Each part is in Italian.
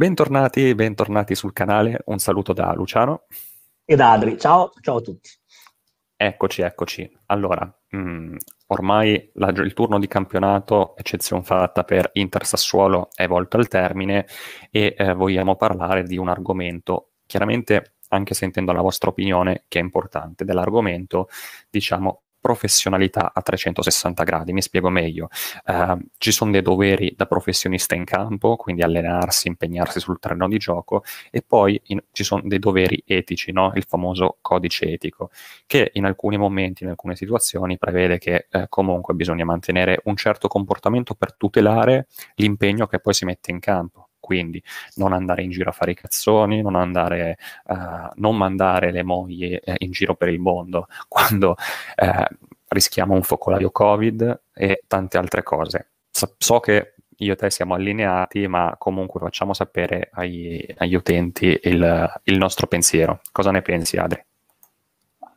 Bentornati, bentornati sul canale. Un saluto da Luciano. E da Adri. Ciao, ciao a tutti. Eccoci, eccoci. Allora, mh, mm, ormai la, il turno di campionato, eccezione fatta per Inter Sassuolo, è volto al termine e eh, vogliamo parlare di un argomento, chiaramente anche sentendo la vostra opinione, che è importante, dell'argomento, diciamo, professionalità a 360 gradi. Mi spiego meglio. Uh, ci sono dei doveri da professionista in campo, quindi allenarsi, impegnarsi sul terreno di gioco, e poi in, ci sono dei doveri etici, no? il famoso codice etico, che in alcuni momenti, in alcune situazioni, prevede che eh, comunque bisogna mantenere un certo comportamento per tutelare l'impegno che poi si mette in campo quindi non andare in giro a fare i cazzoni, non, andare, uh, non mandare le mogli eh, in giro per il mondo quando eh, rischiamo un focolaio Covid e tante altre cose. So, so, che io e te siamo allineati, ma comunque facciamo sapere agli, agli utenti il, il nostro pensiero. Cosa ne pensi, Adri?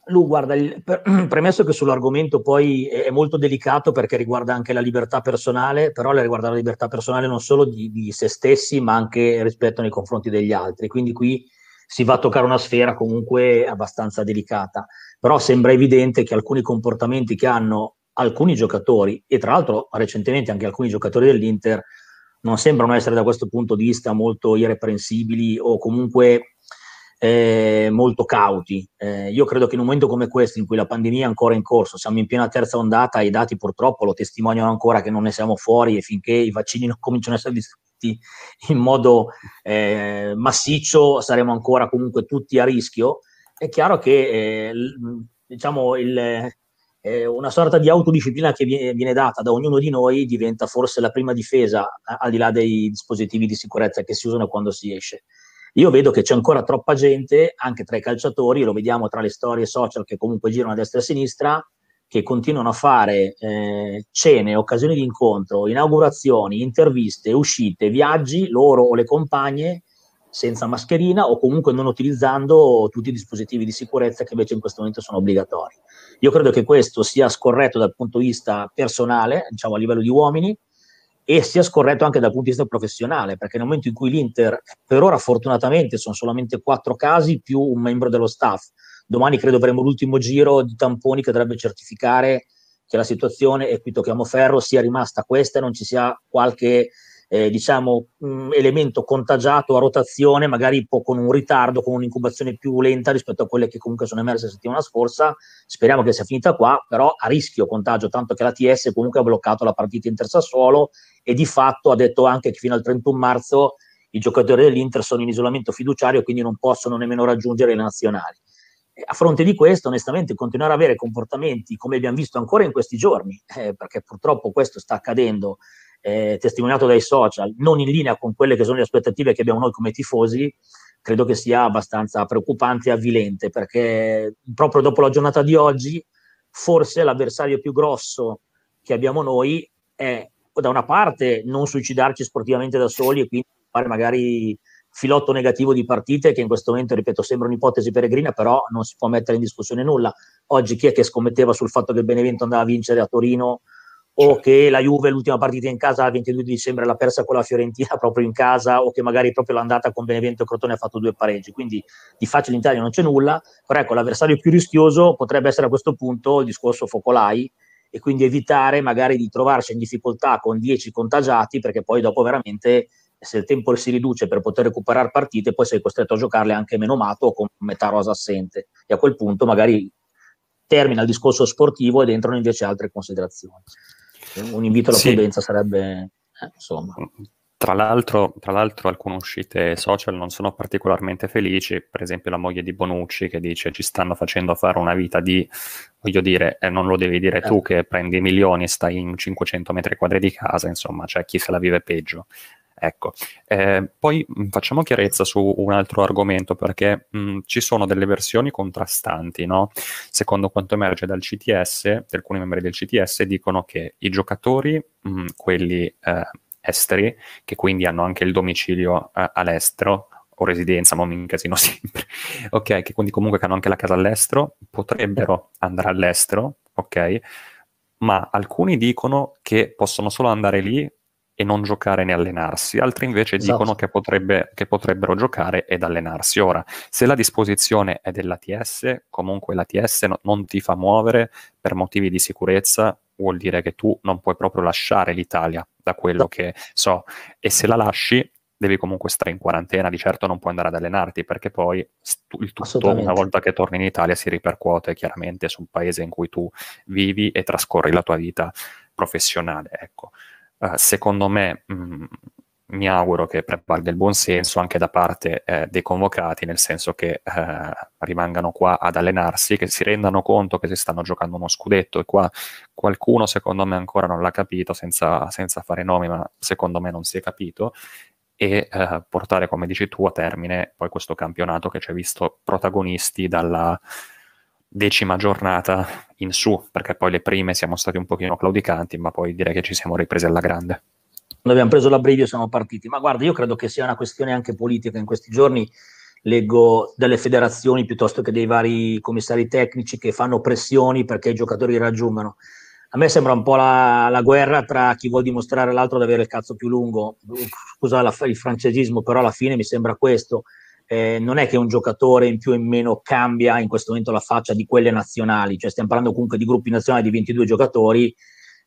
Lu, guarda, il, per, premesso che sull'argomento poi è, molto delicato perché riguarda anche la libertà personale, però le riguarda la libertà personale non solo di, di, se stessi, ma anche rispetto nei confronti degli altri. Quindi qui si va a toccare una sfera comunque abbastanza delicata. Però sembra evidente che alcuni comportamenti che hanno alcuni giocatori, e tra l'altro recentemente anche alcuni giocatori dell'Inter, non sembrano essere da questo punto di vista molto irreprensibili o comunque eh, molto cauti. Eh, io credo che in un momento come questo, in cui la pandemia è ancora in corso, siamo in piena terza ondata, i dati purtroppo lo testimoniano ancora che non ne siamo fuori e finché i vaccini non cominciano a essere distribuiti in modo eh, massiccio, saremo ancora comunque tutti a rischio. È chiaro che eh, diciamo il, eh, una sorta di autodisciplina che viene, data da ognuno di noi diventa forse la prima difesa, al di là dei dispositivi di sicurezza che si usano quando si esce. Io vedo che c'è ancora troppa gente, anche tra i calciatori, lo vediamo tra le storie social che comunque girano a destra e a sinistra, che continuano a fare eh, cene, occasioni di incontro, inaugurazioni, interviste, uscite, viaggi, loro o le compagne, senza mascherina o comunque non utilizzando tutti i dispositivi di sicurezza che invece in questo momento sono obbligatori. Io credo che questo sia scorretto dal punto di vista personale, diciamo a livello di uomini, e sia scorretto anche dal punto di vista professionale, perché nel momento in cui l'Inter, per ora fortunatamente sono solamente quattro casi più un membro dello staff, domani credo avremo l'ultimo giro di tamponi che dovrebbe certificare che la situazione, e qui tocchiamo ferro, sia rimasta questa e non ci sia qualche eh, diciamo, un elemento contagiato a rotazione, magari po- con un ritardo, con un'incubazione più lenta rispetto a quelle che comunque sono emerse la settimana scorsa. Speriamo che sia finita qua, però a rischio contagio, tanto che la TS comunque ha bloccato la partita Inter Sassuolo e di fatto ha detto anche che fino al 31 marzo i giocatori dell'Inter sono in isolamento fiduciario quindi non possono nemmeno raggiungere le nazionali. A fronte di questo, onestamente, continuare ad avere comportamenti come abbiamo visto ancora in questi giorni, eh, perché purtroppo questo sta accadendo eh, testimoniato dai social, non in linea con quelle che sono le aspettative che abbiamo noi come tifosi, credo che sia abbastanza preoccupante e avvilente, perché proprio dopo la giornata di oggi, forse l'avversario più grosso che abbiamo noi è da una parte non suicidarci sportivamente da soli e quindi fare magari filotto negativo di partite che in questo momento, ripeto, sembra un'ipotesi peregrina, però non si può mettere in discussione nulla. Oggi chi è che scommetteva sul fatto che Benevento andava a vincere a Torino o che la Juve l'ultima partita in casa il 22 dicembre l'ha persa con la Fiorentina proprio in casa o che magari proprio l'andata con Benevento e Crotone ha fatto due pareggi. Quindi di facile in Italia non c'è nulla però ecco l'avversario più rischioso potrebbe essere a questo punto il discorso Focolai e quindi evitare magari di trovarsi in difficoltà con 10 contagiati perché poi dopo veramente se il tempo si riduce per poter recuperare partite poi sei costretto a giocarle anche meno mato o con metà rosa assente. E a quel punto magari termina il discorso sportivo ed entrano invece altre considerazioni un invito alla sì. prudenza sarebbe, eh, insomma. Tra l'altro, tra l'altro, alcune uscite social non sono particolarmente felici, per esempio la moglie di Bonucci che dice ci stanno facendo fare una vita di, voglio dire, eh, non lo devi dire eh. tu che prendi milioni e stai in 500 metri quadri di casa, insomma, c'è chi se la vive peggio. Ecco, eh, poi facciamo chiarezza su un altro argomento perché mh, ci sono delle versioni contrastanti, no? Secondo quanto emerge dal CTS, alcuni membri del CTS dicono che i giocatori, mh, quelli eh, esteri, che quindi hanno anche il domicilio eh, all'estero, o residenza, ma mi incasino sempre, ok, che quindi comunque hanno anche la casa all'estero, potrebbero andare all'estero, ok, ma alcuni dicono che possono solo andare lì e non giocare né allenarsi, altri invece esatto. dicono che, potrebbe, che, potrebbero giocare ed allenarsi. Ora, se la disposizione è dell'ATS, comunque l'ATS no, non ti fa muovere per motivi di sicurezza, vuol dire che tu non puoi proprio lasciare l'Italia, da quello che so, e se la lasci devi comunque stare in quarantena, di certo non puoi andare ad allenarti perché poi il tutto una volta che torni in Italia si ripercuote chiaramente sul paese in cui tu vivi e trascorri la tua vita professionale. Ecco. Uh, secondo me mh, mm, mi auguro che prevalga il buon senso anche da parte eh, dei convocati, nel senso che eh, rimangano qua ad allenarsi, che si rendano conto che si stanno giocando uno scudetto e qua qualcuno secondo me ancora non l'ha capito senza, senza fare nomi, ma secondo me non si è capito e eh, portare, come dici tu, a termine poi questo campionato che ci ha visto protagonisti dalla decima giornata in su, perché poi le prime siamo stati un pochino claudicanti, ma poi direi che ci siamo ripresi alla grande. Quando abbiamo preso l'abbrivio siamo partiti, ma guarda, io credo che sia una questione anche politica in questi giorni leggo delle federazioni piuttosto che dei vari commissari tecnici che fanno pressioni perché i giocatori raggiungano a me sembra un po' la, la, guerra tra chi vuol dimostrare all'altro di avere il cazzo più lungo. Scusa il francesismo, però alla fine mi sembra questo. Eh, non è che un giocatore in più o in meno cambia in questo momento la faccia di quelle nazionali, cioè stiamo parlando comunque di gruppi nazionali di 22 giocatori.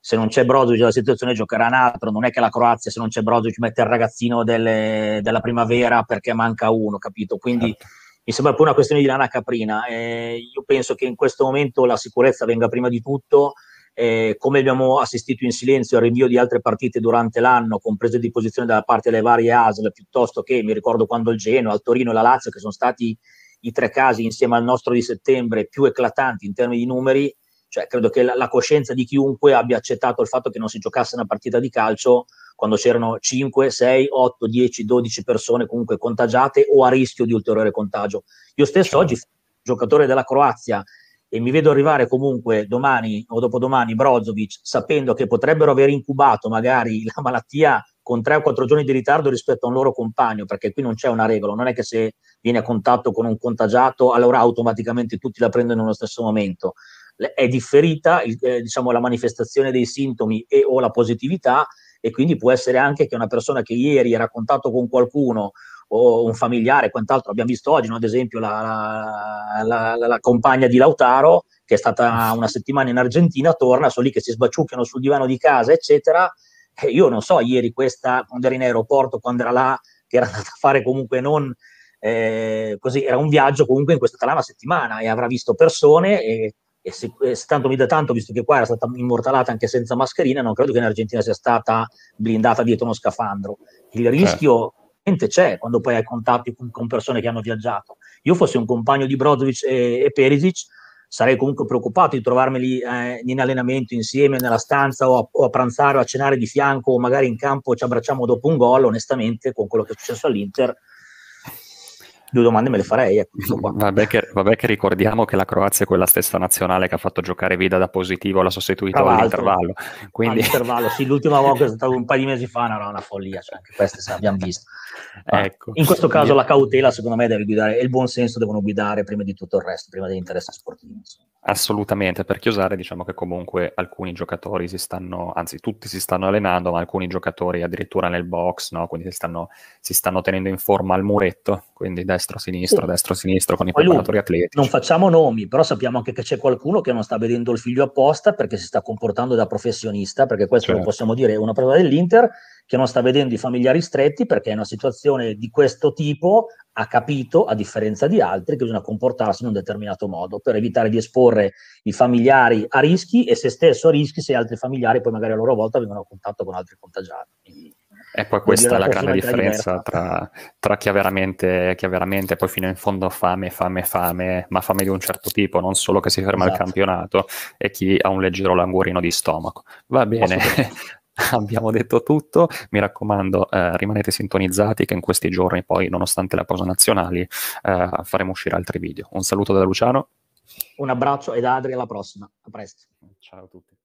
Se non c'è Brozovic la situazione giocherà un altro, non è che la Croazia se non c'è Brozovic mette il ragazzino delle, della primavera perché manca uno, capito? Quindi certo. mi sembra poi una questione di lana caprina. Eh, io penso che in questo momento la sicurezza venga prima di tutto eh, come abbiamo assistito in silenzio al rinvio di altre partite durante l'anno, con prese di posizione da parte delle varie ASL, piuttosto che mi ricordo quando il Genoa, il Torino e la Lazio, che sono stati i tre casi insieme al nostro di settembre più eclatanti in termini di numeri, cioè credo che la, la coscienza di chiunque abbia accettato il fatto che non si giocasse una partita di calcio quando c'erano 5, 6, 8, 10, 12 persone comunque contagiate o a rischio di ulteriore contagio. Io stesso oggi, giocatore della Croazia, e mi vedo arrivare comunque domani o dopodomani Brozovic sapendo che potrebbero aver incubato magari la malattia con tre o quattro giorni di ritardo rispetto a un loro compagno, perché qui non c'è una regola, non è che se viene a contatto con un contagiato allora automaticamente tutti la prendono nello stesso momento. È differita eh, diciamo, la manifestazione dei sintomi e o la positività e quindi può essere anche che una persona che ieri era a contatto con qualcuno o un familiare, quant'altro. Abbiamo visto oggi, no? ad esempio, la, la, la, la, compagna di Lautaro, che è stata una settimana in Argentina, torna, sono lì che si sbaciucchiano sul divano di casa, eccetera. E io non so, ieri questa, quando era in aeroporto, quando era là, che era andata a fare comunque non... Eh, così era un viaggio comunque in questa una settimana e avrà visto persone e, e se, se, tanto mi dà tanto, visto che qua era stata immortalata anche senza mascherina, non credo che in Argentina sia stata blindata dietro uno scafandro. Il rischio c'è quando poi hai contatti con, con, persone che hanno viaggiato. Io fossi un compagno di Brozovic e, e Perisic, sarei comunque preoccupato di trovarmeli eh, in allenamento insieme nella stanza o a, o a, pranzare o a cenare di fianco o magari in campo ci abbracciamo dopo un gol, onestamente con quello che è successo all'Inter due domande me le farei. Ecco, vabbè, che, vabbè, che, ricordiamo che la Croazia è quella stessa nazionale che ha fatto giocare Vida da positivo, l'ha sostituito all'intervallo. Quindi... All'intervallo, sì, l'ultima volta è stata un paio di mesi fa, era una follia, cioè, anche queste se l'abbiamo viste. Ecco. In questo caso la cautela secondo me deve guidare e il buon senso devono guidare prima di tutto il resto, prima degli interessi sportivi. Insomma. Assolutamente, per chiusare diciamo che comunque alcuni giocatori si stanno, anzi tutti si stanno allenando, ma alcuni giocatori addirittura nel box, no? quindi si stanno, si stanno, tenendo in forma al muretto, quindi destro-sinistro, sì. destro-sinistro con i Poi preparatori atletici. Non facciamo nomi, però sappiamo anche che c'è qualcuno che non sta vedendo il figlio apposta perché si sta comportando da professionista, perché questo certo. lo possiamo dire, è una prova dell'Inter che non sta vedendo i familiari stretti perché è una situazione di questo tipo ha capito, a differenza di altri, che bisogna comportarsi in un determinato modo per evitare di esporre i familiari a rischi e se stesso a rischi se altri familiari poi magari a loro volta vengono a contatto con altri contagiati. Quindi, e poi questa è la grande differenza tra, tra, chi, ha veramente, chi ha veramente poi fino in fondo fame, fame, fame, ma fame di un certo tipo, non solo che si ferma esatto. il campionato, e chi ha un leggero languorino di stomaco. Va bene, abbiamo detto tutto. Mi raccomando, eh, rimanete sintonizzati che in questi giorni poi, nonostante la pausa nazionali, eh, faremo uscire altri video. Un saluto da Luciano. Un abbraccio e da Adri alla prossima. A presto. Ciao a tutti.